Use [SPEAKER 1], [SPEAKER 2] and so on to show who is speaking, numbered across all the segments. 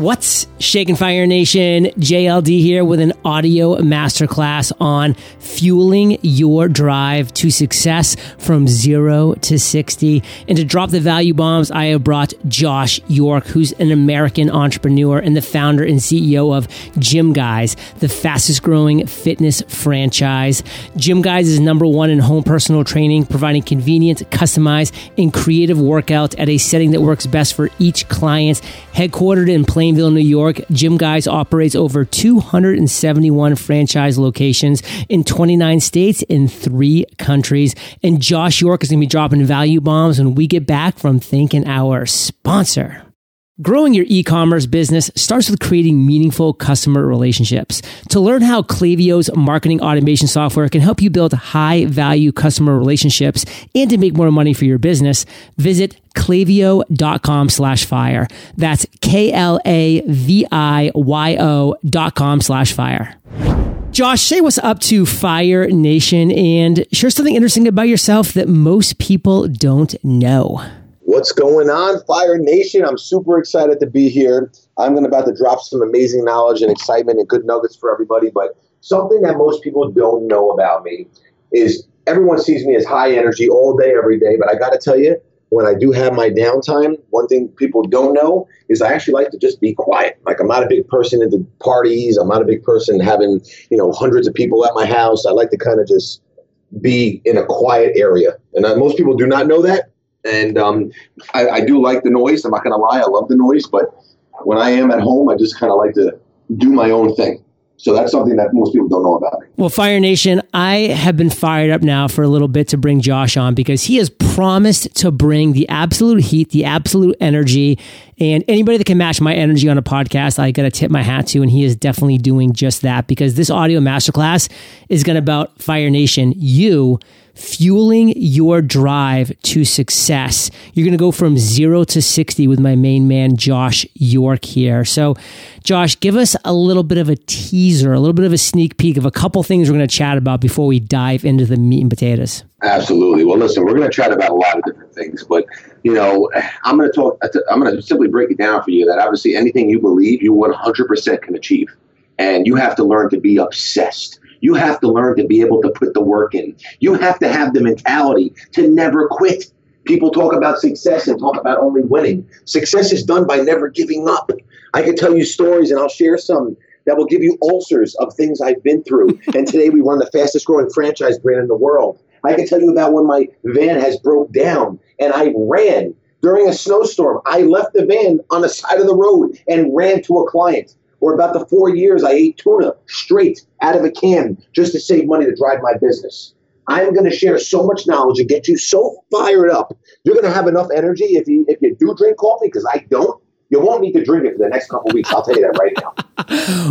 [SPEAKER 1] What's shaking Fire Nation? JLD here with an audio masterclass on fueling your drive to success from zero to 60. And to drop the value bombs, I have brought Josh York, who's an American entrepreneur and the founder and CEO of Gym Guys, the fastest growing fitness franchise. Gym Guys is number one in home personal training, providing convenient, customized, and creative workouts at a setting that works best for each client. Headquartered in Plain Plainville, New York, Gym Guys operates over 271 franchise locations in 29 states in three countries. And Josh York is going to be dropping value bombs when we get back from thanking our sponsor. Growing your e-commerce business starts with creating meaningful customer relationships. To learn how Klaviyo's marketing automation software can help you build high value customer relationships and to make more money for your business, visit klaviyo.com slash fire. That's K-L-A-V-I-Y-O dot com slash fire. Josh, say what's up to Fire Nation and share something interesting about yourself that most people don't know.
[SPEAKER 2] What's going on, Fire Nation? I'm super excited to be here. I'm going to about to drop some amazing knowledge and excitement and good nuggets for everybody. But something that most people don't know about me is everyone sees me as high energy all day, every day. But I got to tell you, when I do have my downtime, one thing people don't know is I actually like to just be quiet. Like I'm not a big person into parties. I'm not a big person having you know hundreds of people at my house. I like to kind of just be in a quiet area, and uh, most people do not know that. And um, I, I, do like the noise. I'm not going to lie. I love the noise. But when I am at home, I just kind of like to do my own thing. So that's something that most people don't know about.
[SPEAKER 1] Well, Fire Nation, I have been fired up now for a little bit to bring Josh on because he has promised to bring the absolute heat, the absolute energy, and anybody that can match my energy on a podcast, I got to tip my hat to. And he is definitely doing just that because this audio masterclass is going to about Fire Nation, you fueling your drive to success. You're going to go from zero to 60 with my main man, Josh York here. So, Josh, give us a little bit of a teaser, a little bit of a sneak peek of a couple things we're going to chat about before we dive into the meat and potatoes.
[SPEAKER 2] Absolutely. Well, listen, we're going to chat about a lot of different things, but you know, I'm going to talk. I'm going to simply break it down for you that obviously anything you believe, you 100% can achieve, and you have to learn to be obsessed you have to learn to be able to put the work in. You have to have the mentality to never quit. People talk about success and talk about only winning. Success is done by never giving up. I can tell you stories, and I'll share some that will give you ulcers of things I've been through. and today we run the fastest growing franchise brand in the world. I can tell you about when my van has broke down and I ran during a snowstorm. I left the van on the side of the road and ran to a client or about the four years I ate tuna straight out of a can just to save money to drive my business. I am going to share so much knowledge and get you so fired up. You're going to have enough energy if you if you do drink coffee because I don't you won't need to drink it for the next couple weeks. I'll tell you that right now.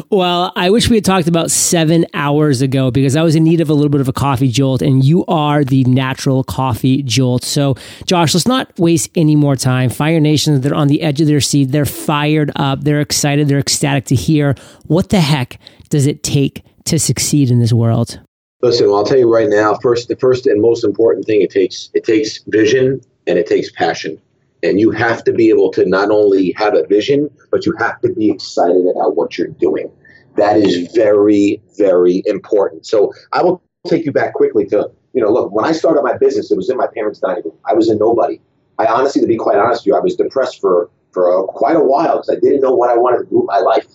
[SPEAKER 1] Well, I wish we had talked about seven hours ago because I was in need of a little bit of a coffee jolt, and you are the natural coffee jolt. So, Josh, let's not waste any more time. Fire Nation, they're on the edge of their seat. They're fired up. They're excited. They're ecstatic to hear what the heck does it take to succeed in this world.
[SPEAKER 2] Listen, well, I'll tell you right now. First, the first and most important thing it takes it takes vision and it takes passion. And you have to be able to not only have a vision, but you have to be excited about what you're doing. That is very, very important. So I will take you back quickly to, you know, look, when I started my business, it was in my parents' dining room. I was a nobody. I honestly, to be quite honest with you, I was depressed for, for a, quite a while because I didn't know what I wanted to do with my life.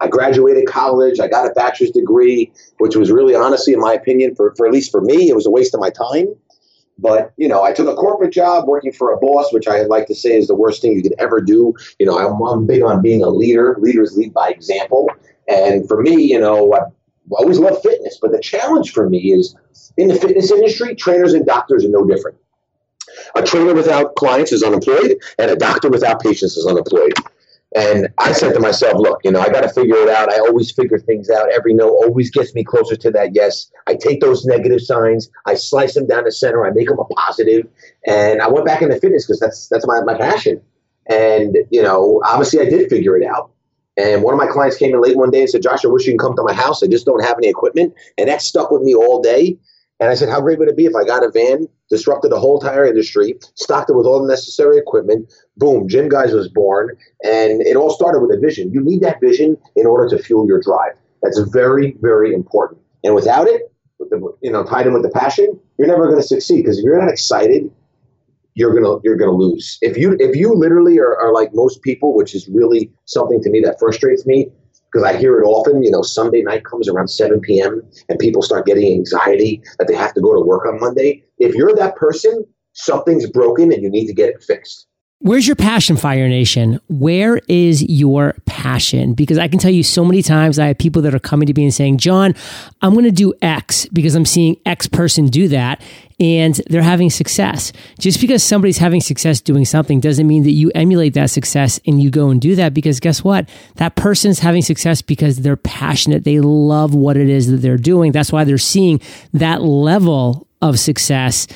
[SPEAKER 2] I graduated college. I got a bachelor's degree, which was really, honestly, in my opinion, for, for at least for me, it was a waste of my time. But you know, I took a corporate job working for a boss, which I like to say is the worst thing you could ever do. You know, I'm, I'm big on being a leader. Leaders lead by example. And for me, you know, I always love fitness, but the challenge for me is in the fitness industry, trainers and doctors are no different. A trainer without clients is unemployed, and a doctor without patients is unemployed. And I said to myself, look, you know, I got to figure it out. I always figure things out. Every no always gets me closer to that yes. I take those negative signs, I slice them down the center, I make them a positive, and I went back into fitness because that's that's my, my passion. And you know, obviously, I did figure it out. And one of my clients came in late one day and said, "Josh, I wish you can come to my house. I just don't have any equipment." And that stuck with me all day. And I said, "How great would it be if I got a van disrupted the whole entire industry, stocked it with all the necessary equipment. Boom, Gym Guys was born, and it all started with a vision. You need that vision in order to fuel your drive. That's very, very important. And without it, with the, you know, tied in with the passion, you're never going to succeed because if you're not excited, you're gonna you're gonna lose. If you if you literally are, are like most people, which is really something to me that frustrates me because I hear it often. You know, Sunday night comes around 7 p.m. and people start getting anxiety that they have to go to work on Monday. If you're that person, something's broken and you need to get it fixed.
[SPEAKER 1] Where's your passion, Fire Nation? Where is your passion? Because I can tell you so many times I have people that are coming to me and saying, John, I'm going to do X because I'm seeing X person do that and they're having success. Just because somebody's having success doing something doesn't mean that you emulate that success and you go and do that because guess what? That person's having success because they're passionate. They love what it is that they're doing. That's why they're seeing that level of success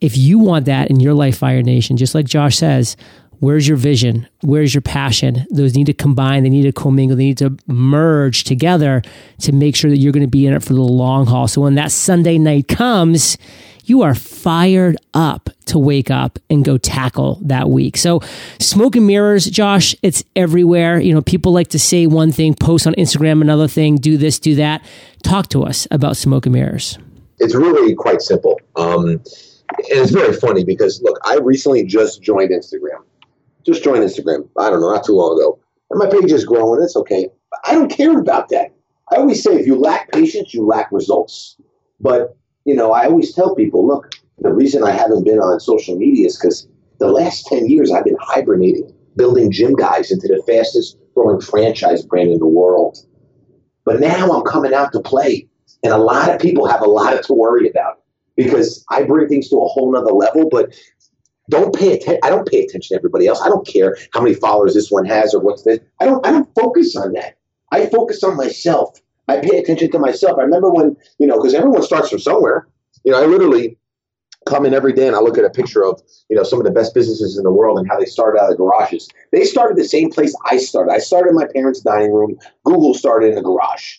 [SPEAKER 1] if you want that in your life, Fire Nation, just like Josh says, where's your vision? Where's your passion? Those need to combine, they need to commingle, they need to merge together to make sure that you're going to be in it for the long haul. So when that Sunday night comes, you are fired up to wake up and go tackle that week. So, smoke and mirrors, Josh, it's everywhere. You know, people like to say one thing, post on Instagram another thing, do this, do that. Talk to us about smoke and mirrors.
[SPEAKER 2] It's really quite simple. Um, and it's very funny because look, I recently just joined Instagram. Just joined Instagram. I don't know, not too long ago. And my page is growing. It's okay. I don't care about that. I always say if you lack patience, you lack results. But, you know, I always tell people, look, the reason I haven't been on social media is because the last 10 years I've been hibernating, building gym guys into the fastest growing franchise brand in the world. But now I'm coming out to play. And a lot of people have a lot to worry about because I bring things to a whole nother level. But don't pay attention. I don't pay attention to everybody else. I don't care how many followers this one has or what's this. I don't. I don't focus on that. I focus on myself. I pay attention to myself. I remember when you know because everyone starts from somewhere. You know, I literally come in every day and I look at a picture of you know some of the best businesses in the world and how they started out of garages. They started the same place I started. I started in my parents' dining room. Google started in the garage.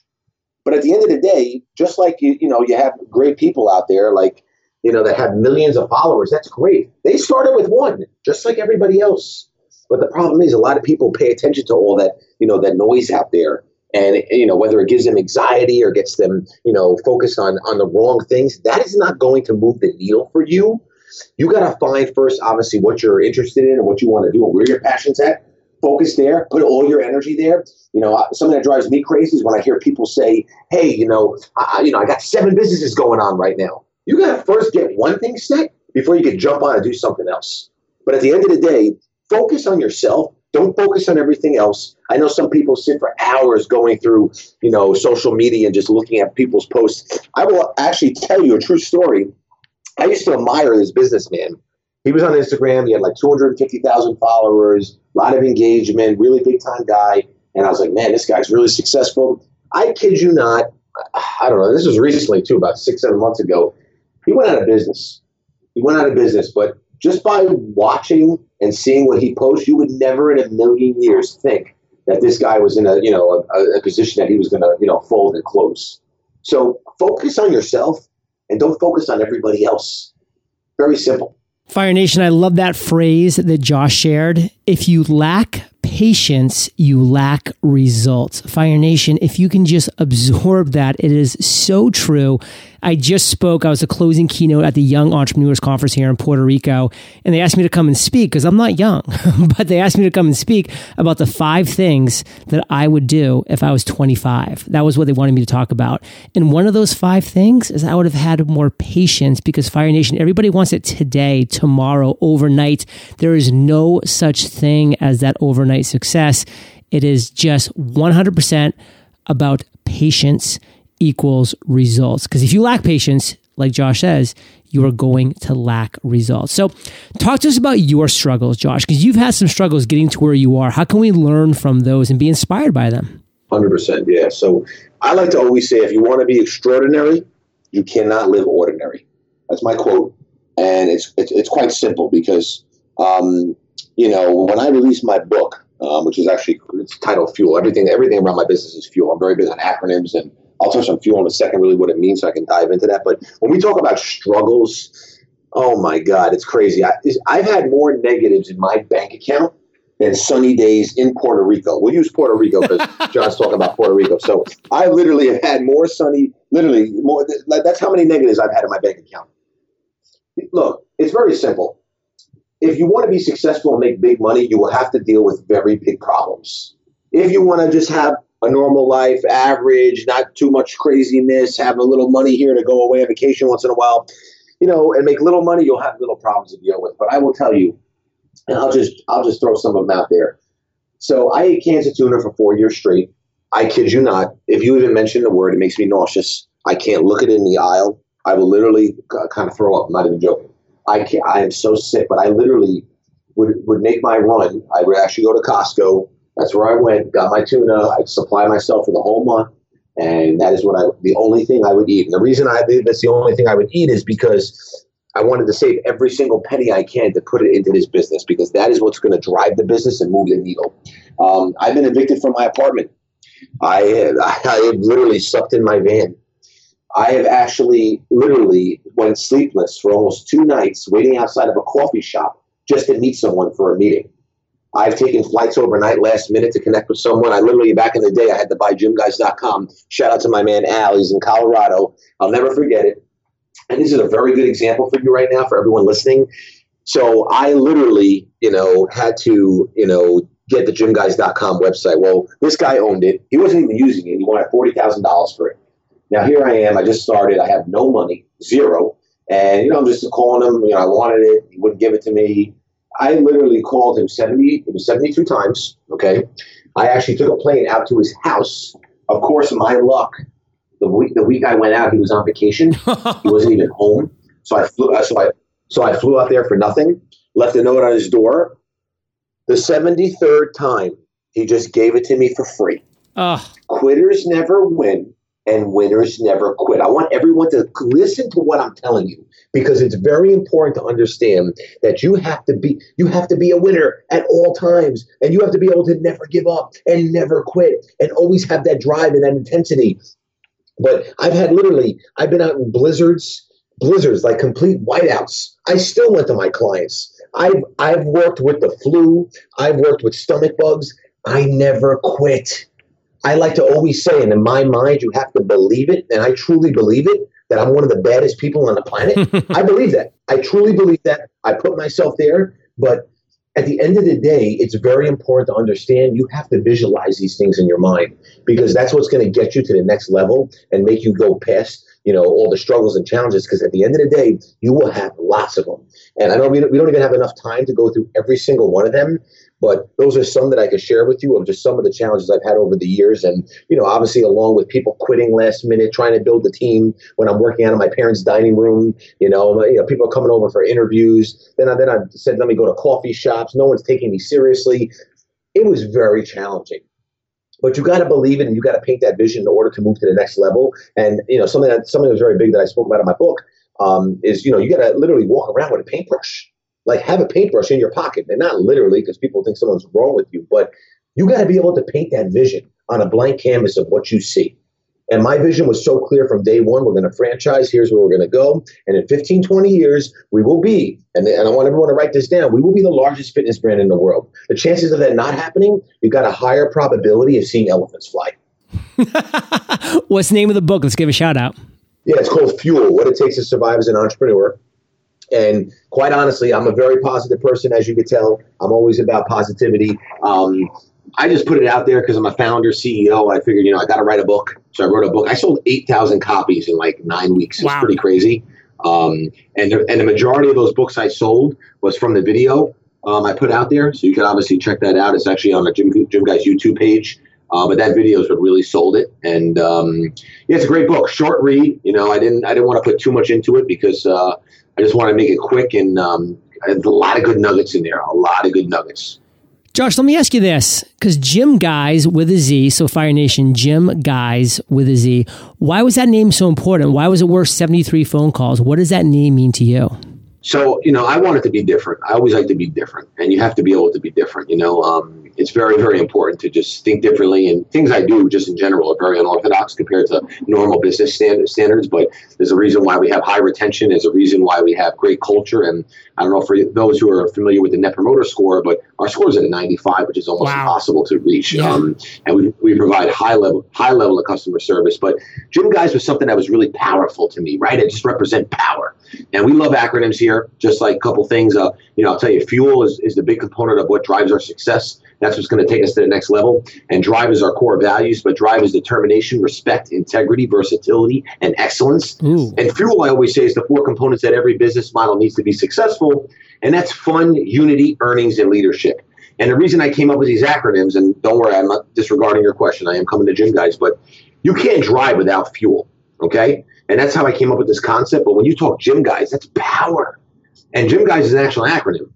[SPEAKER 2] But at the end of the day, just like you, you know, you have great people out there, like you know, that have millions of followers. That's great. They started with one, just like everybody else. But the problem is, a lot of people pay attention to all that, you know, that noise out there, and you know, whether it gives them anxiety or gets them, you know, focused on on the wrong things. That is not going to move the needle for you. You got to find first, obviously, what you're interested in and what you want to do and where your passion's at focus there, put all your energy there. You know, something that drives me crazy is when I hear people say, "Hey, you know, I, you know, I got seven businesses going on right now." You got to first get one thing set before you can jump on and do something else. But at the end of the day, focus on yourself. Don't focus on everything else. I know some people sit for hours going through, you know, social media and just looking at people's posts. I will actually tell you a true story. I used to admire this businessman he was on Instagram. He had like 250,000 followers, lot of engagement, really big time guy. And I was like, man, this guy's really successful. I kid you not. I don't know. This was recently too, about six, seven months ago. He went out of business. He went out of business, but just by watching and seeing what he posts, you would never in a million years think that this guy was in a you know a, a position that he was going to you know fold and close. So focus on yourself and don't focus on everybody else. Very simple.
[SPEAKER 1] Fire Nation, I love that phrase that Josh shared. If you lack patience, you lack results. Fire Nation, if you can just absorb that, it is so true. I just spoke, I was a closing keynote at the Young Entrepreneurs Conference here in Puerto Rico, and they asked me to come and speak because I'm not young, but they asked me to come and speak about the five things that I would do if I was 25. That was what they wanted me to talk about. And one of those five things is I would have had more patience because Fire Nation, everybody wants it today, tomorrow, overnight. There is no such thing as that overnight success. It is just 100% about patience equals results. Because if you lack patience, like Josh says, you are going to lack results. So, talk to us about your struggles, Josh, because you've had some struggles getting to where you are. How can we learn from those and be inspired by them?
[SPEAKER 2] 100%. Yeah. So, I like to always say if you want to be extraordinary, you cannot live ordinary. That's my quote. And it's, it's, it's quite simple because, um, you know, when I released my book, um, which is actually it's titled Fuel. Everything everything around my business is fuel. I'm very big on acronyms and I'll touch on fuel in a second, really what it means, so I can dive into that. But when we talk about struggles, Oh my God, it's crazy. I, I've had more negatives in my bank account than sunny days in Puerto Rico. We'll use Puerto Rico because John's talking about Puerto Rico. So I literally have had more sunny, literally more. That's how many negatives I've had in my bank account. Look, it's very simple. If you want to be successful and make big money, you will have to deal with very big problems. If you want to just have a normal life, average, not too much craziness, have a little money here to go away on vacation once in a while, you know, and make little money, you'll have little problems to deal with. But I will tell you, and I'll just I'll just throw some of them out there. So I ate cans of tuna for four years straight. I kid you not. If you even mention the word, it makes me nauseous. I can't look it in the aisle. I will literally uh, kind of throw up. I'm not even joking. I can't, I am so sick, but I literally would would make my run. I would actually go to Costco. That's where I went, got my tuna. I supply myself for the whole month and that is what I the only thing I would eat. And the reason I that's the only thing I would eat is because I wanted to save every single penny I can to put it into this business because that is what's going to drive the business and move the needle. Um, I've been evicted from my apartment. I I have literally sucked in my van. I have actually literally went sleepless for almost two nights waiting outside of a coffee shop just to meet someone for a meeting. I've taken flights overnight last minute to connect with someone. I literally, back in the day, I had to buy gymguys.com. Shout out to my man Al. He's in Colorado. I'll never forget it. And this is a very good example for you right now for everyone listening. So I literally, you know, had to, you know, get the gymguys.com website. Well, this guy owned it. He wasn't even using it. He wanted $40,000 for it. Now here I am. I just started. I have no money, zero. And, you know, I'm just calling him. You know, I wanted it. He wouldn't give it to me. I literally called him 70, it was 72 times. Okay. I actually took a plane out to his house. Of course, my luck, the week, the week I went out, he was on vacation. he wasn't even home. So I flew, so I, so I flew out there for nothing, left a note on his door. The 73rd time, he just gave it to me for free. Uh. Quitters never win and winners never quit. I want everyone to listen to what I'm telling you because it's very important to understand that you have to be you have to be a winner at all times and you have to be able to never give up and never quit and always have that drive and that intensity. But I've had literally I've been out in blizzards, blizzards like complete whiteouts. I still went to my clients. I've I've worked with the flu, I've worked with stomach bugs. I never quit. I like to always say, and in my mind, you have to believe it, and I truly believe it, that I'm one of the baddest people on the planet. I believe that. I truly believe that. I put myself there, but at the end of the day, it's very important to understand you have to visualize these things in your mind because that's what's going to get you to the next level and make you go past you know all the struggles and challenges because at the end of the day you will have lots of them and i know we don't, we don't even have enough time to go through every single one of them but those are some that I could share with you of just some of the challenges I've had over the years. And, you know, obviously along with people quitting last minute, trying to build the team when I'm working out of my parents' dining room, you know, you know, people are coming over for interviews. Then I, then I said, let me go to coffee shops. No one's taking me seriously. It was very challenging but you got to believe it and you got to paint that vision in order to move to the next level. And you know something that something that was very big that I spoke about in my book um, is you know you got to literally walk around with a paintbrush like have a paintbrush in your pocket. And not literally because people think someone's wrong with you but you got to be able to paint that vision on a blank canvas of what you see. And my vision was so clear from day one we're going to franchise here's where we're going to go. And in 15 20 years we will be and, and i want everyone to write this down we will be the largest fitness brand in the world. The chances of that not happening you've got a higher probability of seeing elephants fly.
[SPEAKER 1] What's the name of the book? Let's give a shout out.
[SPEAKER 2] Yeah it's called fuel what it takes to survive as an entrepreneur and quite honestly, I'm a very positive person, as you could tell. I'm always about positivity. Um, I just put it out there because I'm a founder, CEO. I figured, you know, I got to write a book. So I wrote a book. I sold 8,000 copies in like nine weeks. It's pretty crazy. Um, and, the, and the majority of those books I sold was from the video um, I put out there. So you can obviously check that out. It's actually on the Gym, Gym Guys YouTube page. Uh, but that video is what really sold it. And um, yeah, it's a great book, short read. You know, I didn't I didn't want to put too much into it because uh, I just want to make it quick and um, a lot of good nuggets in there. A lot of good nuggets.
[SPEAKER 1] Josh, let me ask you this because Gym Guys with a Z, so Fire Nation, Gym Guys with a Z, why was that name so important? Why was it worth 73 phone calls? What does that name mean to you?
[SPEAKER 2] So, you know, I want it to be different. I always like to be different, and you have to be able to be different. You know, um, it's very, very important to just think differently. And things I do, just in general, are very unorthodox compared to normal business standard, standards. But there's a reason why we have high retention. There's a reason why we have great culture. And I don't know for those who are familiar with the Net Promoter Score, but our score is at a 95, which is almost wow. impossible to reach. Yeah. Um, and we, we provide high level high level of customer service. But Gym Guys was something that was really powerful to me. Right, it just represent power. And we love acronyms here. Just like a couple things. Uh, you know, I'll tell you, fuel is, is the big component of what drives our success. That's what's going to take us to the next level. And drive is our core values, but drive is determination, respect, integrity, versatility, and excellence. Ooh. And fuel, I always say, is the four components that every business model needs to be successful. And that's fun, unity, earnings, and leadership. And the reason I came up with these acronyms, and don't worry, I'm not disregarding your question. I am coming to gym guys, but you can't drive without fuel. Okay. And that's how I came up with this concept. But when you talk gym guys, that's power. And gym guys is an actual acronym.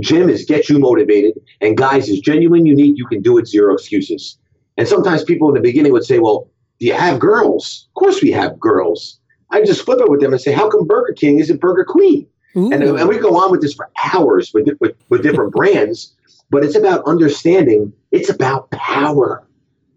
[SPEAKER 2] Gym is get you motivated, and guys is genuine, unique, you can do it, zero excuses. And sometimes people in the beginning would say, Well, do you have girls? Of course we have girls. I just flip it with them and say, How come Burger King isn't Burger Queen? And, and, we go on with this for hours with, with, with different brands, but it's about understanding, it's about power.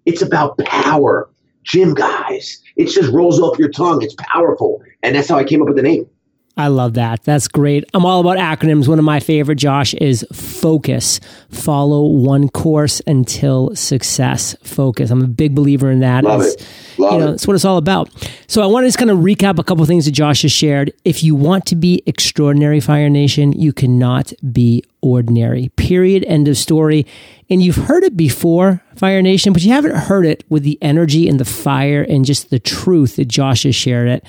[SPEAKER 2] It's about power. Gym guys. It just rolls off your tongue. It's powerful. And that's how I came up with the name.
[SPEAKER 1] I love that. That's great. I'm all about acronyms. One of my favorite, Josh, is focus. Follow one course until success. Focus. I'm a big believer in that.
[SPEAKER 2] Love it's, it. Love
[SPEAKER 1] you know,
[SPEAKER 2] it.
[SPEAKER 1] That's what it's all about. So I want to just kind of recap a couple of things that Josh has shared. If you want to be extraordinary, Fire Nation, you cannot be ordinary. Period. End of story. And you've heard it before, Fire Nation, but you haven't heard it with the energy and the fire and just the truth that Josh has shared it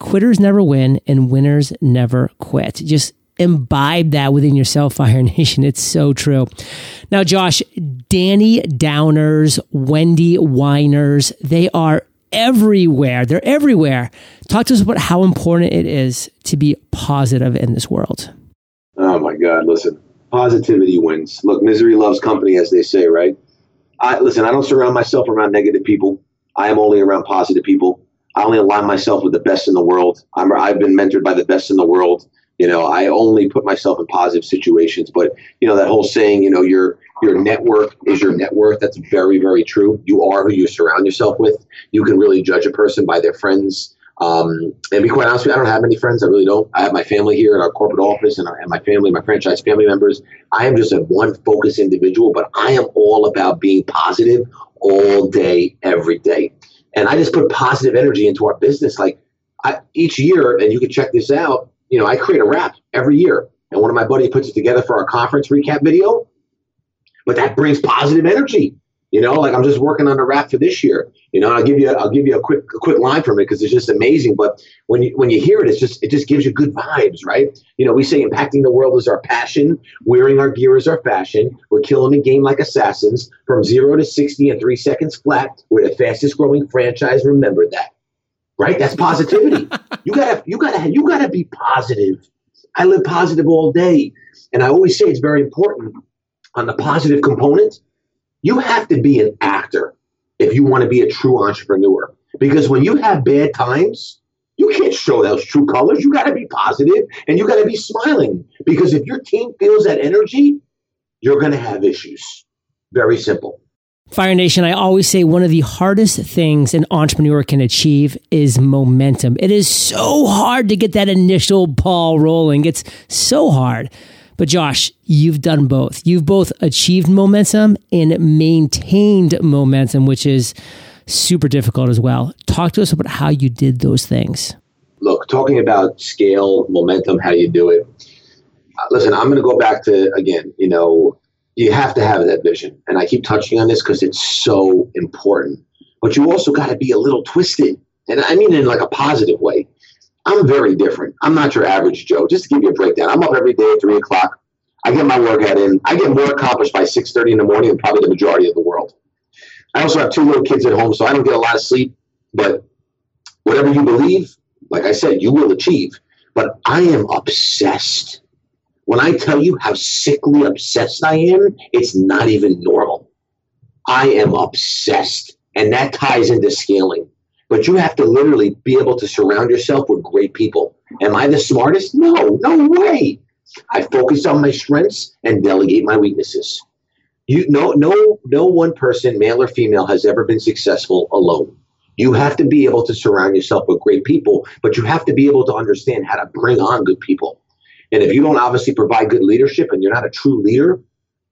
[SPEAKER 1] quitters never win and winners never quit. Just imbibe that within yourself, Fire Nation. It's so true. Now, Josh, Danny Downers, Wendy Whiners, they are everywhere. They're everywhere. Talk to us about how important it is to be positive in this world.
[SPEAKER 2] Oh my God. Listen, positivity wins. Look, misery loves company, as they say, right? I listen, I don't surround myself around negative people. I am only around positive people. I only align myself with the best in the world. I'm, I've been mentored by the best in the world. You know, I only put myself in positive situations. But you know that whole saying, you know, your your network is your net worth. That's very very true. You are who you surround yourself with. You can really judge a person by their friends. Um, and be quite honest with you, I don't have many friends. I really don't. I have my family here at our corporate office and, our, and my family, my franchise family members. I am just a one focused individual, but I am all about being positive all day, every day and I just put positive energy into our business. Like I, each year, and you can check this out. You know, I create a wrap every year, and one of my buddies puts it together for our conference recap video. But that brings positive energy. You know, like I'm just working on a rap for this year. You know, I'll give you I'll give you a quick a quick line from it because it's just amazing. But when you when you hear it, it's just it just gives you good vibes, right? You know, we say impacting the world is our passion, wearing our gear is our fashion. We're killing the game like assassins from zero to sixty in three seconds flat. We're the fastest growing franchise. Remember that, right? That's positivity. you gotta you gotta you gotta be positive. I live positive all day, and I always say it's very important on the positive component you have to be an actor if you want to be a true entrepreneur. Because when you have bad times, you can't show those true colors. You got to be positive and you got to be smiling. Because if your team feels that energy, you're going to have issues. Very simple.
[SPEAKER 1] Fire Nation, I always say one of the hardest things an entrepreneur can achieve is momentum. It is so hard to get that initial ball rolling. It's so hard. But Josh, you've done both. You've both achieved momentum and maintained momentum, which is super difficult as well. Talk to us about how you did those things.
[SPEAKER 2] Look, talking about scale, momentum, how you do it? Uh, listen, I'm going to go back to, again, you know, you have to have that vision. And I keep touching on this because it's so important. But you also got to be a little twisted. And I mean in like a positive way. I'm very different. I'm not your average Joe. Just to give you a breakdown, I'm up every day at three o'clock. I get my workout in. I get more accomplished by six thirty in the morning than probably the majority of the world. I also have two little kids at home, so I don't get a lot of sleep. But whatever you believe, like I said, you will achieve. But I am obsessed. When I tell you how sickly obsessed I am, it's not even normal. I am obsessed. And that ties into scaling. But you have to literally be able to surround yourself with great people. Am I the smartest? No, no way. I focus on my strengths and delegate my weaknesses. You no no no one person, male or female, has ever been successful alone. You have to be able to surround yourself with great people, but you have to be able to understand how to bring on good people. And if you don't obviously provide good leadership and you're not a true leader,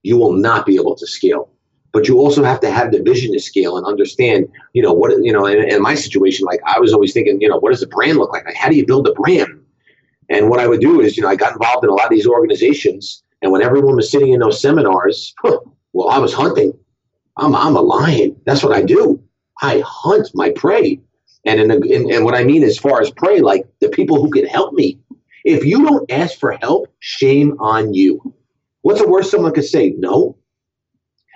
[SPEAKER 2] you will not be able to scale. But you also have to have the vision to scale and understand, you know, what, you know, in, in my situation, like I was always thinking, you know, what does the brand look like? like? How do you build a brand? And what I would do is, you know, I got involved in a lot of these organizations. And when everyone was sitting in those seminars, well, I was hunting. I'm, I'm a lion. That's what I do. I hunt my prey. And, in, in, and what I mean as far as prey, like the people who can help me. If you don't ask for help, shame on you. What's the worst someone could say? No.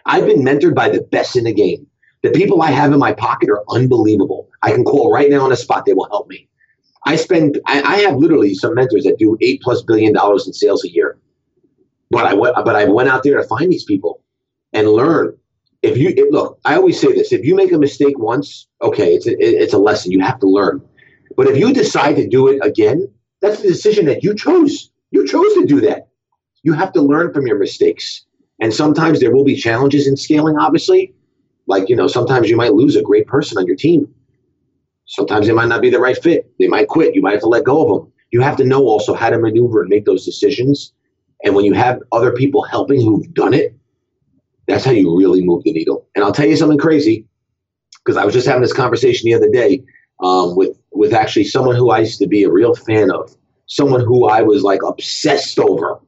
[SPEAKER 2] I've been mentored by the best in the game. The people I have in my pocket are unbelievable. I can call right now on the spot. They will help me. I spend, I, I have literally some mentors that do eight plus billion dollars in sales a year. But I went, but I went out there to find these people and learn. If you look, I always say this: if you make a mistake once, okay, it's a, it's a lesson. You have to learn. But if you decide to do it again, that's the decision that you chose. You chose to do that. You have to learn from your mistakes. And sometimes there will be challenges in scaling, obviously. Like, you know, sometimes you might lose a great person on your team. Sometimes they might not be the right fit. They might quit. You might have to let go of them. You have to know also how to maneuver and make those decisions. And when you have other people helping who've done it, that's how you really move the needle. And I'll tell you something crazy, because I was just having this conversation the other day um, with with actually someone who I used to be a real fan of, someone who I was like obsessed over.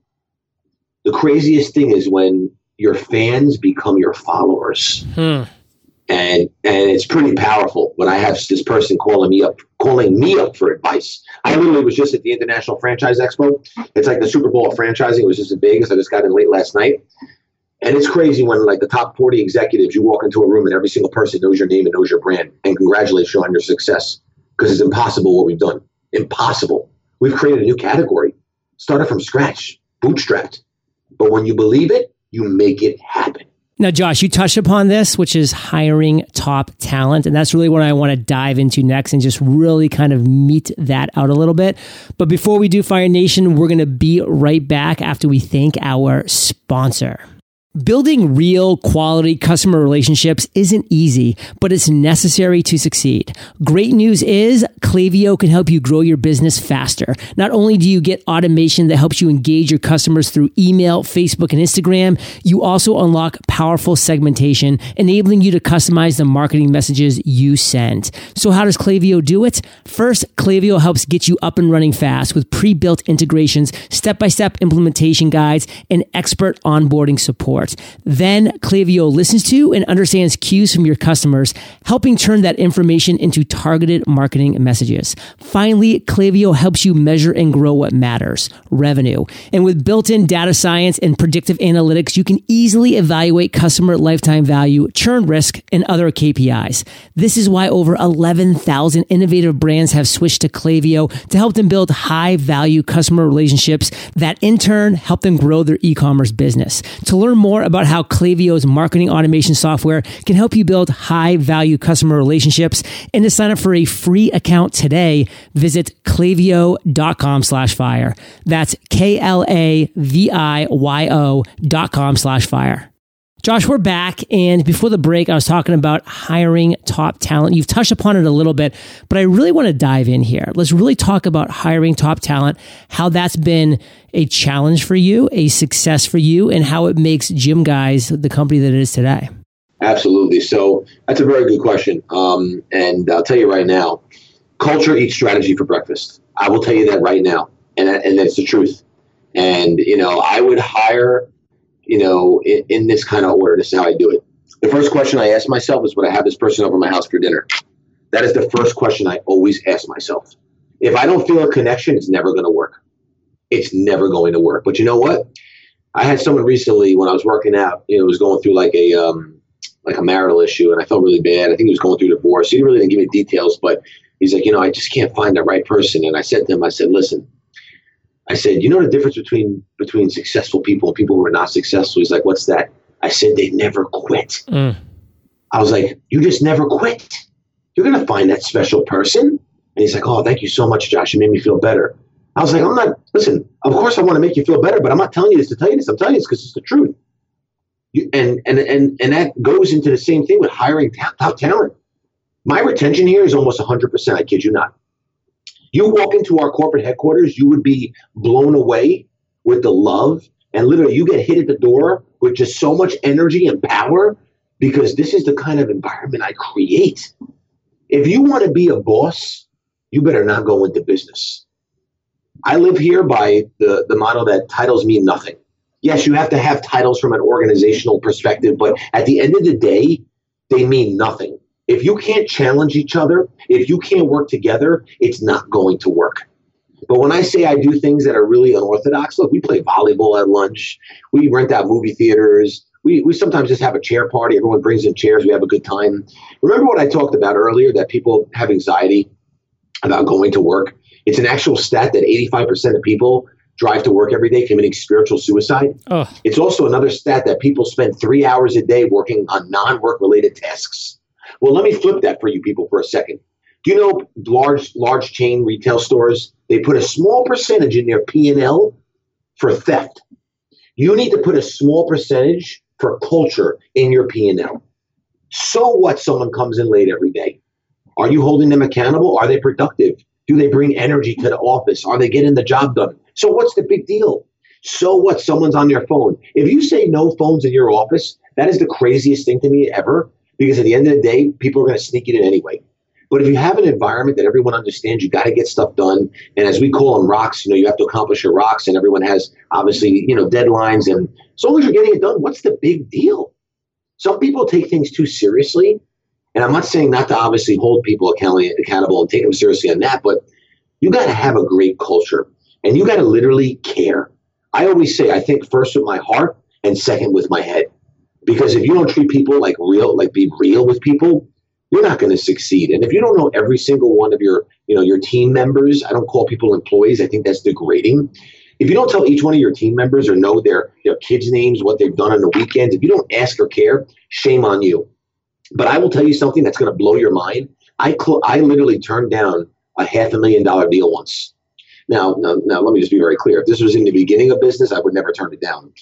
[SPEAKER 2] The craziest thing is when your fans become your followers. Hmm. And and it's pretty powerful when I have this person calling me up, calling me up for advice. I literally was just at the International Franchise Expo. It's like the Super Bowl of franchising. It was just as big as I just got in late last night. And it's crazy when like the top 40 executives, you walk into a room and every single person knows your name and knows your brand and congratulates you on your success because it's impossible what we've done. Impossible. We've created a new category, started from scratch, bootstrapped. But when you believe it, you make it happen.
[SPEAKER 1] Now, Josh, you touched upon this, which is hiring top talent. And that's really what I want to dive into next and just really kind of meet that out a little bit. But before we do Fire Nation, we're going to be right back after we thank our sponsor. Building real quality customer relationships isn't easy, but it's necessary to succeed. Great news is Klaviyo can help you grow your business faster. Not only do you get automation that helps you engage your customers through email, Facebook, and Instagram, you also unlock powerful segmentation, enabling you to customize the marketing messages you send. So how does Klaviyo do it? First, Klaviyo helps get you up and running fast with pre-built integrations, step-by-step implementation guides, and expert onboarding support. Then Klaviyo listens to and understands cues from your customers, helping turn that information into targeted marketing messages. Finally, Klaviyo helps you measure and grow what matters, revenue. And with built-in data science and predictive analytics, you can easily evaluate customer lifetime value, churn risk, and other KPIs. This is why over 11,000 innovative brands have switched to Klaviyo to help them build high value customer relationships that in turn help them grow their e-commerce business. To learn more more about how Klaviyo's marketing automation software can help you build high value customer relationships and to sign up for a free account today, visit klaviyo.com slash fire. That's K-L-A-V-I-Y-O dot com slash fire. Josh, we're back. And before the break, I was talking about hiring top talent. You've touched upon it a little bit, but I really want to dive in here. Let's really talk about hiring top talent, how that's been a challenge for you, a success for you, and how it makes Gym Guys the company that it is today.
[SPEAKER 2] Absolutely. So that's a very good question. Um, and I'll tell you right now, culture eats strategy for breakfast. I will tell you that right now. And, and that's the truth. And, you know, I would hire you know, in, in this kind of order. This is how I do it. The first question I ask myself is, would I have this person over my house for dinner? That is the first question I always ask myself. If I don't feel a connection, it's never going to work. It's never going to work. But you know what? I had someone recently when I was working out, you know, was going through like a um, like a marital issue, and I felt really bad. I think he was going through divorce. He really didn't give me details, but he's like, you know, I just can't find the right person. And I said to him, I said, listen, I said, you know the difference between between successful people and people who are not successful? He's like, what's that? I said, they never quit. Mm. I was like, you just never quit. You're gonna find that special person. And he's like, oh, thank you so much, Josh. You made me feel better. I was like, I'm not. Listen, of course I want to make you feel better, but I'm not telling you this to tell you this. I'm telling you this because it's the truth. You, and, and, and, and that goes into the same thing with hiring top, top talent. My retention here is almost 100%. I kid you not. You walk into our corporate headquarters, you would be blown away with the love. And literally, you get hit at the door with just so much energy and power because this is the kind of environment I create. If you want to be a boss, you better not go into business. I live here by the, the motto that titles mean nothing. Yes, you have to have titles from an organizational perspective, but at the end of the day, they mean nothing. If you can't challenge each other, if you can't work together, it's not going to work. But when I say I do things that are really unorthodox, look, we play volleyball at lunch, we rent out movie theaters, we, we sometimes just have a chair party. Everyone brings in chairs, we have a good time. Remember what I talked about earlier that people have anxiety about going to work? It's an actual stat that 85% of people drive to work every day committing spiritual suicide. Oh. It's also another stat that people spend three hours a day working on non work related tasks. Well, let me flip that for you people for a second. Do you know large large chain retail stores? They put a small percentage in their P and L for theft. You need to put a small percentage for culture in your P and L. So what? Someone comes in late every day. Are you holding them accountable? Are they productive? Do they bring energy to the office? Are they getting the job done? So what's the big deal? So what? Someone's on their phone. If you say no phones in your office, that is the craziest thing to me ever because at the end of the day, people are going to sneak it in anyway. But if you have an environment that everyone understands, you got to get stuff done. And as we call them rocks, you know, you have to accomplish your rocks, and everyone has obviously, you know, deadlines. And as long as you're getting it done, what's the big deal? Some people take things too seriously. And I'm not saying not to obviously hold people accountable and take them seriously on that, but you got to have a great culture and you got to literally care. I always say, I think first with my heart and second with my head. Because if you don't treat people like real, like be real with people, you're not going to succeed. And if you don't know every single one of your, you know, your team members, I don't call people employees. I think that's degrading. If you don't tell each one of your team members or know their, their kids' names, what they've done on the weekends, if you don't ask or care, shame on you. But I will tell you something that's going to blow your mind. I cl- I literally turned down a half a million dollar deal once. Now, now, now, let me just be very clear. If this was in the beginning of business, I would never turn it down.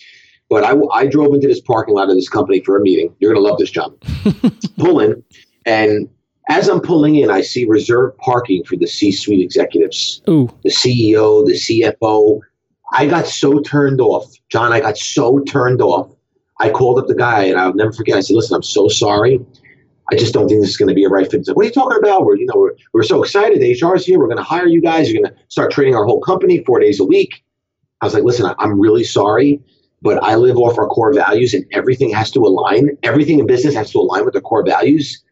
[SPEAKER 2] But I, I drove into this parking lot of this company for a meeting. You're going to love this, John. Pull in, and as I'm pulling in, I see reserved parking for the C-suite executives, Ooh. the CEO, the CFO. I got so turned off, John. I got so turned off. I called up the guy, and I'll never forget. I said, "Listen, I'm so sorry. I just don't think this is going to be a right fit." Said, "What are you talking about? We're, you know, we're, we're so excited. HR is here. We're going to hire you guys. You're going to start training our whole company four days a week." I was like, "Listen, I'm really sorry but I live off our core values and everything has to align. Everything in business has to align with the core values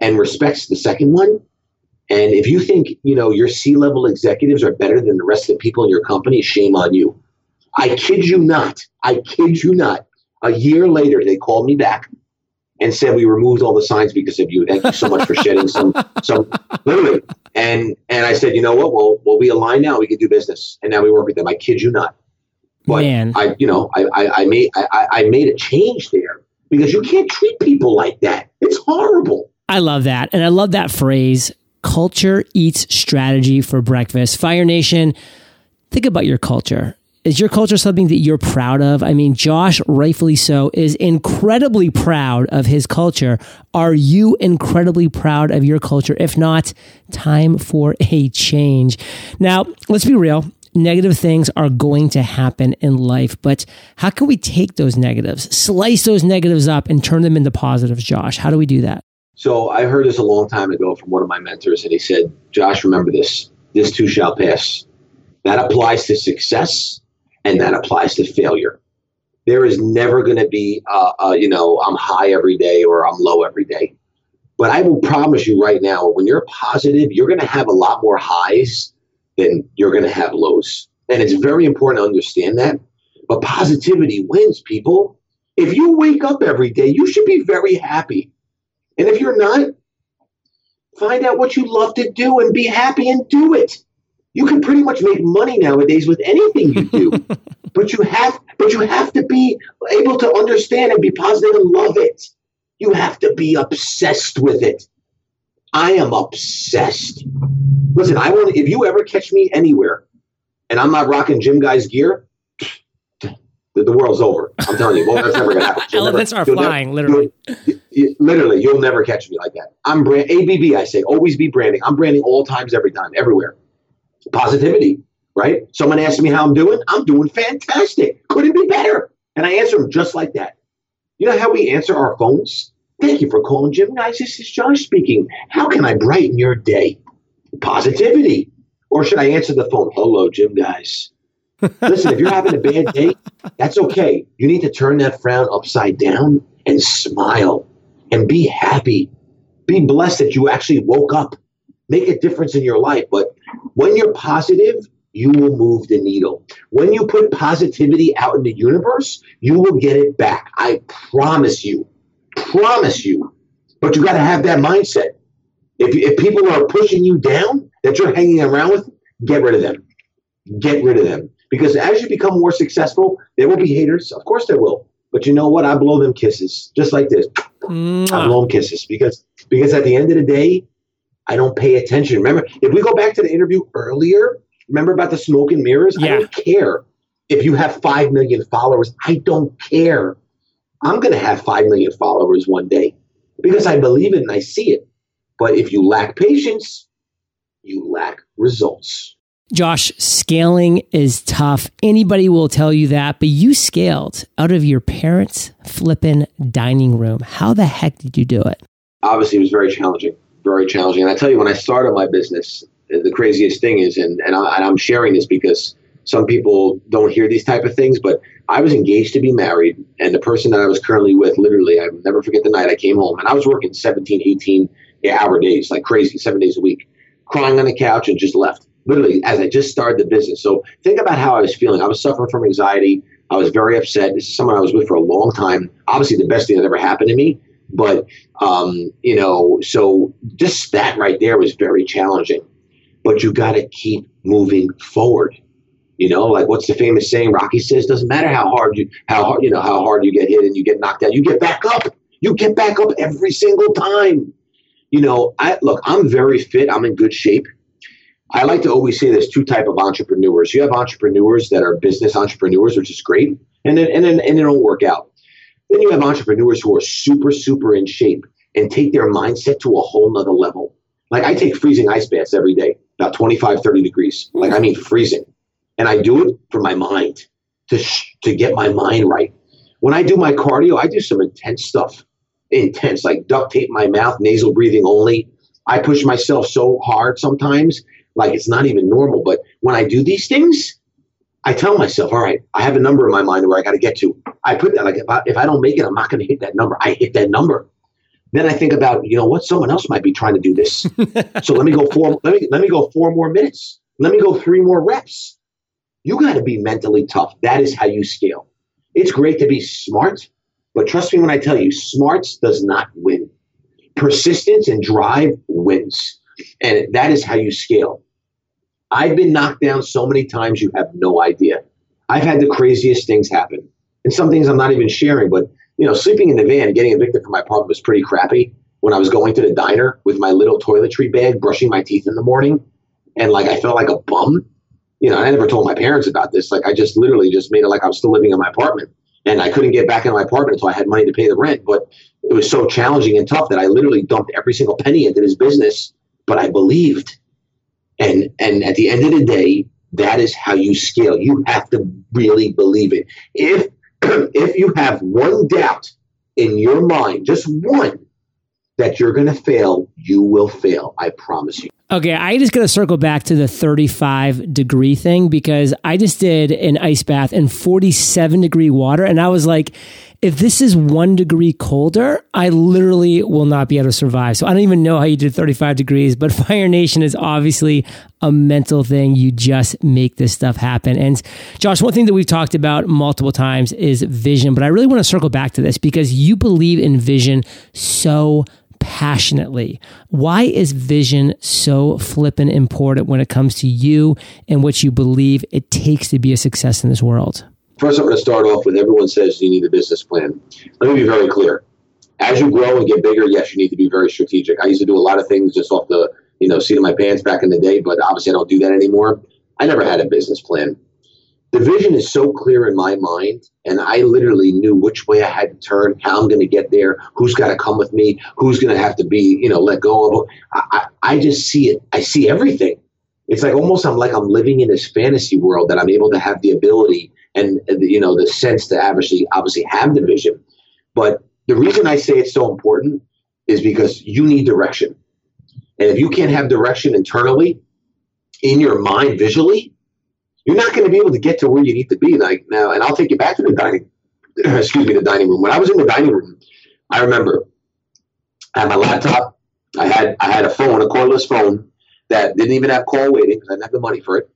[SPEAKER 2] and respects the second one. And if you think, you know, your C-level executives are better than the rest of the people in your company, shame on you. I kid you not. I kid you not. A year later, they called me back and said we removed all the signs because of you. Thank you so much for shedding some some literally. And and I said, you know what? Well, well, we align now. We can do business, and now we work with them. I kid you not. But Man. I, you know, I, I, I made I, I made a change there because you can't treat people like that. It's horrible.
[SPEAKER 1] I love that. And I love that phrase culture eats strategy for breakfast. Fire Nation, think about your culture. Is your culture something that you're proud of? I mean, Josh, rightfully so, is incredibly proud of his culture. Are you incredibly proud of your culture? If not, time for a change. Now, let's be real negative things are going to happen in life, but how can we take those negatives, slice those negatives up and turn them into positives, Josh? How do we do that?
[SPEAKER 2] So I heard this a long time ago from one of my mentors, and he said, Josh, remember this this too shall pass. That applies to success and that applies to failure. There is never going to be, uh, uh, you know, I'm high every day or I'm low every day. But I will promise you right now, when you're positive, you're going to have a lot more highs then you're going to have lows. And it's very important to understand that. But positivity wins, people. If you wake up every day, you should be very happy. And if you're not, find out what you love to do and be happy and do it. You can pretty much make money nowadays with anything you do. but you have but you have to be able to understand and be positive and love it. You have to be obsessed with it. I am obsessed. Listen, I want if you ever catch me anywhere and I'm not rocking Gym Guys gear, the, the world's over. I'm telling you, well, that's never to happen.
[SPEAKER 1] You'll Elephants never, are flying, never, literally.
[SPEAKER 2] You, you, literally, you'll never catch me like that. I'm brand ABB. I say always be branding. I'm branding all times, every time, everywhere. Positivity, right? Someone asks me how I'm doing. I'm doing fantastic. Couldn't be better. And I answer them just like that. You know how we answer our phones? Thank you for calling Gym Guys. This is Josh speaking. How can I brighten your day? Positivity. Or should I answer the phone? Hello, Gym Guys. Listen, if you're having a bad day, that's okay. You need to turn that frown upside down and smile and be happy. Be blessed that you actually woke up. Make a difference in your life. But when you're positive, you will move the needle. When you put positivity out in the universe, you will get it back. I promise you. Promise you. But you got to have that mindset. If, if people are pushing you down that you're hanging around with, get rid of them. Get rid of them. Because as you become more successful, there will be haters. Of course there will. But you know what? I blow them kisses just like this. Mwah. I mm. blow them kisses because because at the end of the day, I don't pay attention. Remember, if we go back to the interview earlier, remember about the smoke and mirrors? Yeah. I don't care if you have five million followers. I don't care. I'm going to have five million followers one day because I believe it and I see it. But if you lack patience, you lack results.
[SPEAKER 1] Josh, scaling is tough. Anybody will tell you that, but you scaled out of your parents' flippin' dining room. How the heck did you do it?
[SPEAKER 2] Obviously, it was very challenging, very challenging. And I tell you, when I started my business, the craziest thing is, and, and, I, am sharing this because some people don't hear these type of things, but I was engaged to be married, and the person that I was currently with, literally, i will never forget the night I came home, and I was working 17, 18 hour days, like crazy, seven days a week, crying on the couch and just left literally as I just started the business. So think about how I was feeling. I was suffering from anxiety. I was very upset. This is someone I was with for a long time. Obviously, the best thing that ever happened to me. But um, you know, so just that right there was very challenging. But you got to keep moving forward. You know, like what's the famous saying? Rocky says, "Doesn't matter how hard you, how hard you know, how hard you get hit and you get knocked out. You get back up. You get back up every single time." You know, I look. I'm very fit. I'm in good shape. I like to always say there's two type of entrepreneurs. You have entrepreneurs that are business entrepreneurs, which is great, and then and then and they don't work out. Then you have entrepreneurs who are super super in shape and take their mindset to a whole nother level. Like I take freezing ice baths every day, about 25, 30 degrees. Like I mean freezing, and I do it for my mind to sh- to get my mind right. When I do my cardio, I do some intense stuff, intense like duct tape my mouth, nasal breathing only. I push myself so hard sometimes like it's not even normal. But when I do these things, I tell myself, all right, I have a number in my mind where I got to get to. I put that like if I, if I don't make it, I'm not going to hit that number. I hit that number. Then I think about, you know what, someone else might be trying to do this. so let me go four. Let me let me go four more minutes. Let me go three more reps. You got to be mentally tough. That is how you scale. It's great to be smart, but trust me when I tell you, smarts does not win. Persistence and drive wins. And that is how you scale. I've been knocked down so many times you have no idea. I've had the craziest things happen. And some things I'm not even sharing, but you know, sleeping in the van, getting evicted from my apartment was pretty crappy. When I was going to the diner with my little toiletry bag, brushing my teeth in the morning, and like I felt like a bum. You know, I never told my parents about this. Like I just literally just made it like I was still living in my apartment. And I couldn't get back in my apartment until I had money to pay the rent. But it was so challenging and tough that I literally dumped every single penny into this business but I believed. And and at the end of the day, that is how you scale. You have to really believe it. If if you have one doubt in your mind, just one, that you're going to fail, you will fail. I promise you.
[SPEAKER 1] Okay, I just got to circle back to the 35 degree thing because I just did an ice bath in 47 degree water and I was like, if this is one degree colder, I literally will not be able to survive. So I don't even know how you did 35 degrees, but Fire Nation is obviously a mental thing. You just make this stuff happen. And Josh, one thing that we've talked about multiple times is vision, but I really want to circle back to this because you believe in vision so passionately. Why is vision so flippin' important when it comes to you and what you believe it takes to be a success in this world?
[SPEAKER 2] First, I'm going to start off with everyone says you need a business plan. Let me be very clear. As you grow and get bigger, yes, you need to be very strategic. I used to do a lot of things just off the you know seat of my pants back in the day, but obviously I don't do that anymore. I never had a business plan. The vision is so clear in my mind, and I literally knew which way I had to turn, how I'm going to get there, who's got to come with me, who's going to have to be, you know, let go of. I, I, I just see it. I see everything. It's like almost I'm like I'm living in this fantasy world that I'm able to have the ability and uh, you know the sense to obviously obviously have the vision. But the reason I say it's so important is because you need direction, and if you can't have direction internally, in your mind visually, you're not going to be able to get to where you need to be like now. And I'll take you back to the dining, excuse me, the dining room. When I was in the dining room, I remember I had my laptop. I had I had a phone, a cordless phone that didn't even have call waiting because I didn't have the money for it.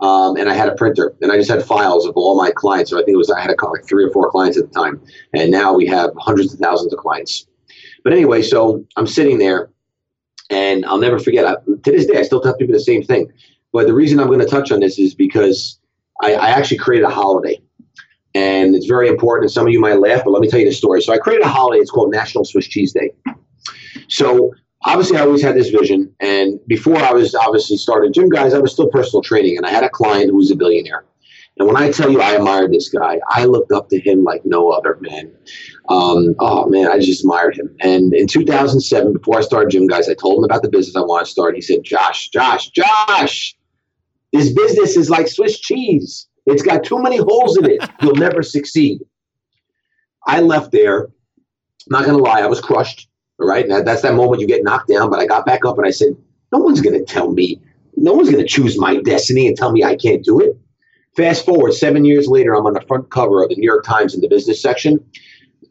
[SPEAKER 2] Um, and I had a printer, and I just had files of all my clients. So I think it was I had a, like three or four clients at the time, and now we have hundreds of thousands of clients. But anyway, so I'm sitting there, and I'll never forget. I, to this day, I still tell people the same thing. But the reason I'm going to touch on this is because I, I actually created a holiday, and it's very important. And some of you might laugh, but let me tell you the story. So I created a holiday. It's called National Swiss Cheese Day. So obviously I always had this vision. And before I was obviously started gym guys, I was still personal training. And I had a client who was a billionaire. And when I tell you I admired this guy, I looked up to him like no other man. Um, oh man, I just admired him. And in 2007, before I started Gym Guys, I told him about the business I want to start. He said, Josh, Josh, Josh, this business is like Swiss cheese. It's got too many holes in it. You'll never succeed. I left there. Not to lie, I was crushed. All right. That's that moment you get knocked down. But I got back up and I said, no one's going to tell me, no one's going to choose my destiny and tell me I can't do it. Fast forward seven years later, I'm on the front cover of the New York Times in the business section.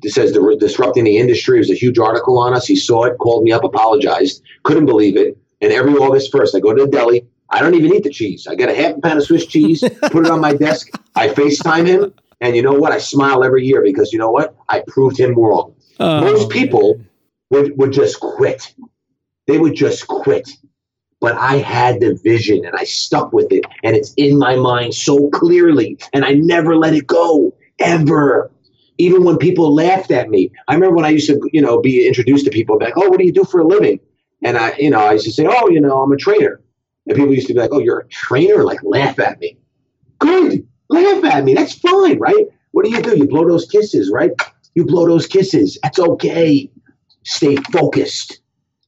[SPEAKER 2] It says the disrupting the industry. It was a huge article on us. He saw it, called me up, apologized, couldn't believe it. And every August 1st, I go to the deli. I don't even eat the cheese. I get a half a pound of Swiss cheese, put it on my desk. I FaceTime him. And you know what? I smile every year because you know what? I proved him wrong. Oh, Most people would, would just quit. They would just quit. But I had the vision and I stuck with it. And it's in my mind so clearly. And I never let it go, ever. Even when people laughed at me. I remember when I used to, you know, be introduced to people, like, oh, what do you do for a living? And I, you know, I used to say, oh, you know, I'm a trainer. And people used to be like, oh, you're a trainer? Like, laugh at me. Good. Laugh at me. That's fine, right? What do you do? You blow those kisses, right? You blow those kisses. That's okay stay focused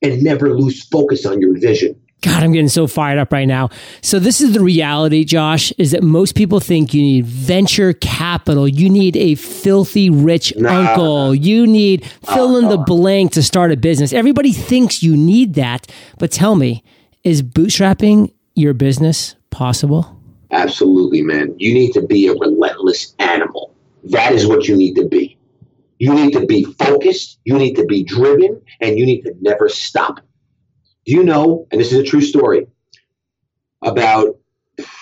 [SPEAKER 2] and never lose focus on your vision.
[SPEAKER 1] God, I'm getting so fired up right now. So this is the reality, Josh, is that most people think you need venture capital. You need a filthy rich nah. uncle. You need fill in the uh-huh. blank to start a business. Everybody thinks you need that. But tell me, is bootstrapping your business possible?
[SPEAKER 2] Absolutely, man. You need to be a relentless animal. That is what you need to be. You need to be focused, you need to be driven, and you need to never stop. Do you know, and this is a true story, about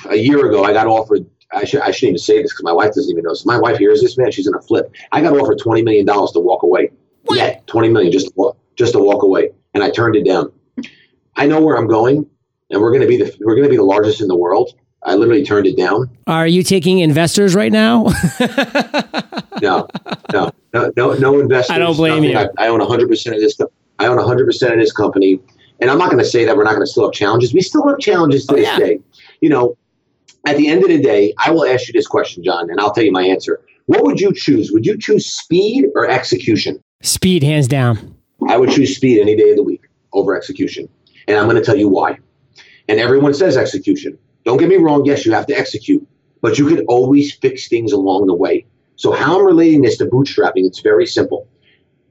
[SPEAKER 2] a year ago, I got offered, I, should, I shouldn't even say this because my wife doesn't even know. So my wife hears this, man, she's going to flip. I got offered $20 million to walk away. What? Yeah, 20 million just to walk, just to walk away. And I turned it down. I know where I'm going, and we're going to be the we're going to be the largest in the world. I literally turned it down.
[SPEAKER 1] Are you taking investors right now?
[SPEAKER 2] no, no, no, no, no investors.
[SPEAKER 1] I don't blame nothing. you. I,
[SPEAKER 2] I own 100 percent of this. I own 100 percent of this company, and I'm not going to say that we're not going to still have challenges. We still have challenges to oh, this yeah. day. You know, at the end of the day, I will ask you this question, John, and I'll tell you my answer. What would you choose? Would you choose speed or execution?
[SPEAKER 1] Speed, hands down.
[SPEAKER 2] I would choose speed any day of the week over execution, and I'm going to tell you why. And everyone says execution. Don't get me wrong. Yes, you have to execute, but you can always fix things along the way. So how I'm relating this to bootstrapping, it's very simple.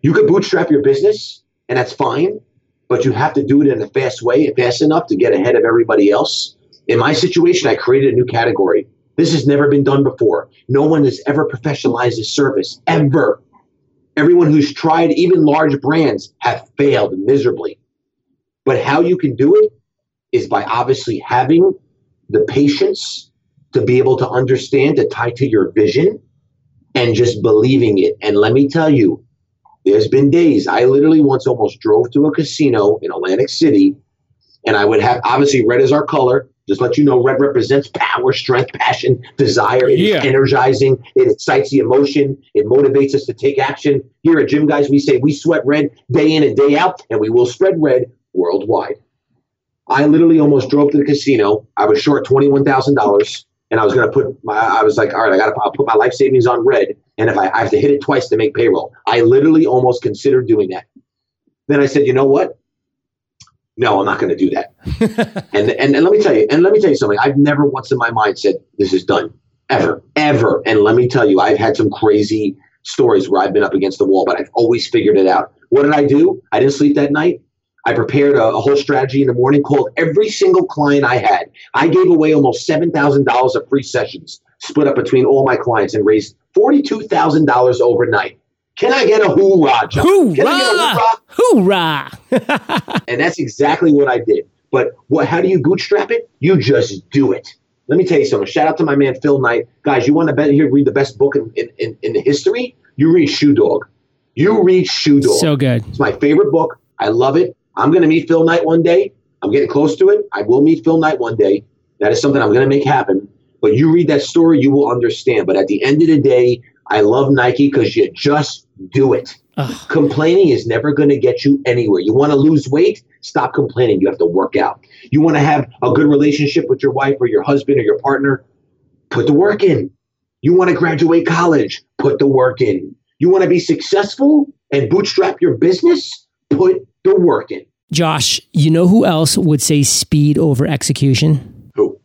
[SPEAKER 2] You could bootstrap your business, and that's fine, but you have to do it in a fast way, fast enough to get ahead of everybody else. In my situation, I created a new category. This has never been done before. No one has ever professionalized this service, ever. Everyone who's tried, even large brands, have failed miserably. But how you can do it is by obviously having the patience to be able to understand, to tie to your vision, and just believing it. And let me tell you, there's been days I literally once almost drove to a casino in Atlantic City, and I would have obviously red is our color. Just let you know, red represents power, strength, passion, desire. It yeah. is energizing. It excites the emotion. It motivates us to take action. Here at Gym Guys, we say we sweat red day in and day out, and we will spread red worldwide. I literally almost drove to the casino. I was short $21,000 and I was going to put my, I was like, all right, I got to put my life savings on red. And if I, I have to hit it twice to make payroll, I literally almost considered doing that. Then I said, you know what? No, I'm not going to do that. and, and and let me tell you, and let me tell you something. I've never once in my mind said this is done, ever, ever. And let me tell you, I've had some crazy stories where I've been up against the wall, but I've always figured it out. What did I do? I didn't sleep that night. I prepared a, a, whole strategy in the morning, called every single client I had. I gave away almost $7,000 of free sessions, split up between all my clients, and raised $42,000 overnight. Can I get a hoorah, John?
[SPEAKER 1] Hoorah! Hoorah!
[SPEAKER 2] hoorah. and that's exactly what I did. But what? How do you bootstrap it? You just do it. Let me tell you something. Shout out to my man Phil Knight. Guys, you want to bet here read the best book in, in, in, in history? You read Shoe Dog. You read Shoe Dog.
[SPEAKER 1] So good.
[SPEAKER 2] It's my favorite book. I love it. I'm going to meet Phil Knight one day. I'm getting close to it. I will meet Phil Knight one day. That is something I'm going to make happen. But you read that story, you will understand. But at the end of the day, I love Nike because you just do it. Ugh. Complaining is never going to get you anywhere. You want to lose weight? Stop complaining. You have to work out. You want to have a good relationship with your wife or your husband or your partner? Put the work in. You want to graduate college? Put the work in. You want to be successful and bootstrap your business? Put the work in.
[SPEAKER 1] Josh, you know who else would say speed over execution?
[SPEAKER 2] Who?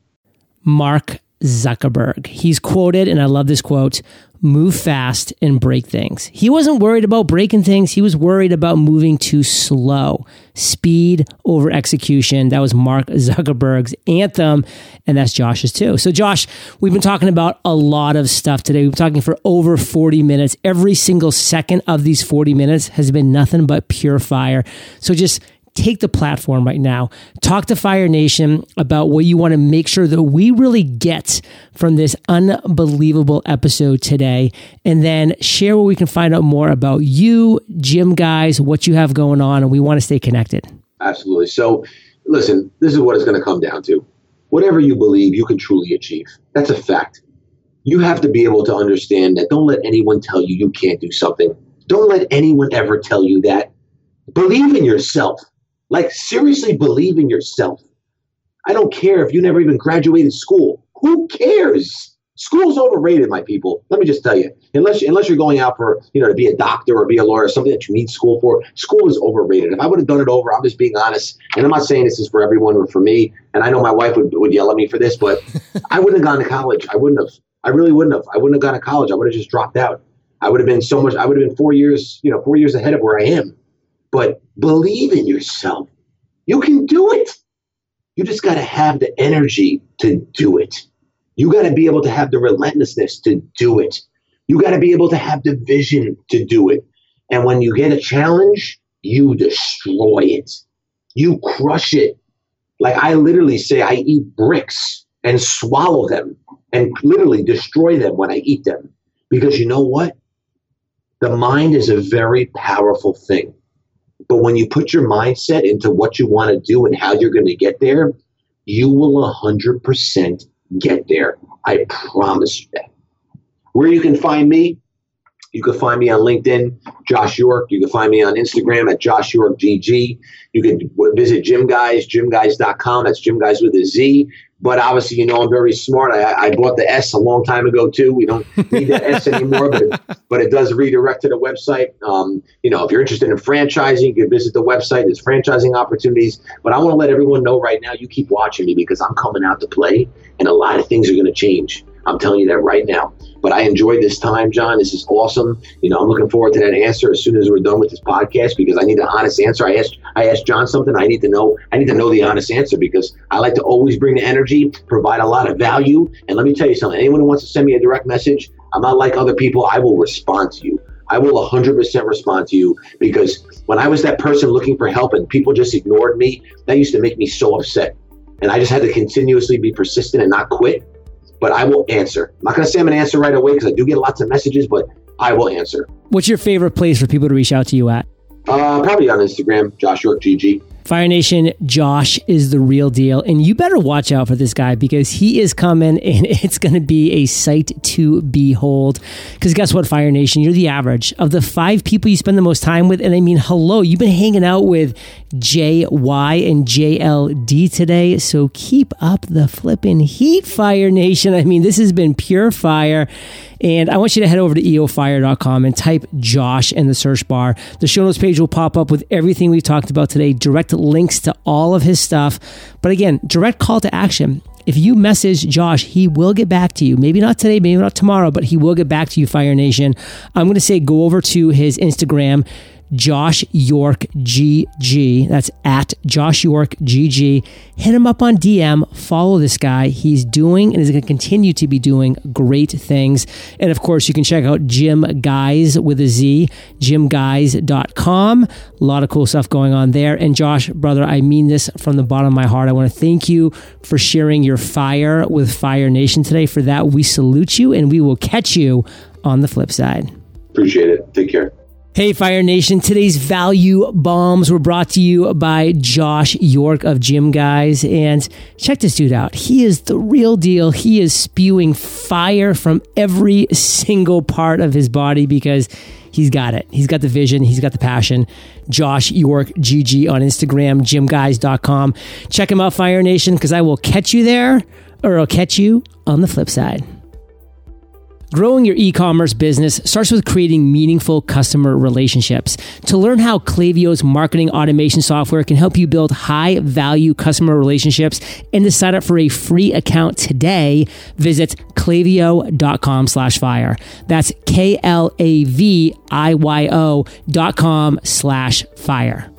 [SPEAKER 1] Mark Zuckerberg. He's quoted, and I love this quote move fast and break things. He wasn't worried about breaking things, he was worried about moving too slow. Speed over execution. That was Mark Zuckerberg's anthem, and that's Josh's too. So, Josh, we've been talking about a lot of stuff today. We've been talking for over 40 minutes. Every single second of these 40 minutes has been nothing but pure fire. So, just take the platform right now. Talk to Fire Nation about what you want to make sure that we really get from this unbelievable episode today. And then share where we can find out more about you, Gym Guys, what you have going on. And we want to stay connected.
[SPEAKER 2] Absolutely. So, listen, this is what it's going to come down to. Whatever you believe, you can truly achieve. That's a fact. You have to be able to understand that don't let anyone tell you you can't do something. Don't let anyone ever tell you that. Believe in yourself like, seriously believe in yourself. I don't care if you never even graduated school. Who cares? School's overrated, my people. Let me just tell you. Unless unless you're going out for you know to be a doctor or be a lawyer, or something that you need school for, school is overrated. If I would have done it over, I'm just being honest, and I'm not saying this is for everyone or for me. And I know my wife would, would yell at me for this, but I wouldn't have gone to college. I wouldn't have. I really wouldn't have. I wouldn't have gone to college. I would have just dropped out. I would have been so much. I would have been four years, you know, four years ahead of where I am. But believe in yourself. You can do it. You just got to have the energy to do it. You got to be able to have the relentlessness to do it. You got to be able to have the vision to do it. And when you get a challenge, you destroy it. You crush it. Like I literally say, I eat bricks and swallow them and literally destroy them when I eat them. Because you know what? The mind is a very powerful thing. But when you put your mindset into what you want to do and how you're going to get there, you will 100% get there. I promise you that. Where you can find me, you can find me on LinkedIn, Josh York. You can find me on Instagram at Josh York GG. You can visit Gym Guys, gymguyz.com. That's Gym Guys with a Z. But obviously, you know, I'm very smart. I, I bought the S a long time ago too. We don't need that S anymore, but it, but it does redirect to the website. Um, you know, if you're interested in franchising, you can visit the website. There's franchising opportunities. But I want to let everyone know right now, you keep watching me because I'm coming out to play, and a lot of things are going to change. I'm telling you that right now. But I enjoyed this time, John. This is awesome. You know, I'm looking forward to that answer as soon as we're done with this podcast because I need an honest answer. I asked I asked John something. I need to know. I need to know the honest answer because I like to always bring the energy, provide a lot of value. And let me tell you something. Anyone who wants to send me a direct message, I'm not like other people. I will respond to you. I will 100% respond to you because when I was that person looking for help and people just ignored me, that used to make me so upset. And I just had to continuously be persistent and not quit but I will answer. I'm not going to say I'm going to answer right away because I do get lots of messages, but I will answer.
[SPEAKER 1] What's your favorite place for people to reach out to you at?
[SPEAKER 2] Uh, probably on Instagram, Josh York GG.
[SPEAKER 1] Fire Nation, Josh is the real deal. And you better watch out for this guy because he is coming and it's going to be a sight to behold. Because guess what, Fire Nation? You're the average of the five people you spend the most time with. And I mean, hello, you've been hanging out with JY and JLD today. So keep up the flipping heat, Fire Nation. I mean, this has been pure fire. And I want you to head over to eofire.com and type Josh in the search bar. The show notes page will pop up with everything we've talked about today, direct links to all of his stuff. But again, direct call to action. If you message Josh, he will get back to you. Maybe not today, maybe not tomorrow, but he will get back to you, Fire Nation. I'm going to say go over to his Instagram, Josh York GG. That's at Josh York GG. Hit him up on DM. Follow this guy. He's doing and is going to continue to be doing great things. And of course, you can check out Gym Guys with a Z, gymguyz.com. A lot of cool stuff going on there. And Josh, brother, I mean this from the bottom of my heart. I want to thank you for sharing your fire with Fire Nation today. For that, we salute you and we will catch you on the flip side.
[SPEAKER 2] Appreciate it. Take care.
[SPEAKER 1] Hey, Fire Nation. Today's value bombs were brought to you by Josh York of Gym Guys. And check this dude out. He is the real deal. He is spewing fire from every single part of his body because he's got it. He's got the vision. He's got the passion. Josh York GG on Instagram, gymguyz.com. Check him out, Fire Nation, because I will catch you there or I'll catch you on the flip side. Growing your e commerce business starts with creating meaningful customer relationships. To learn how Klaviyo's marketing automation software can help you build high value customer relationships and to sign up for a free account today, visit klaviyo.com slash fire. That's K L A V I Y O dot com slash fire.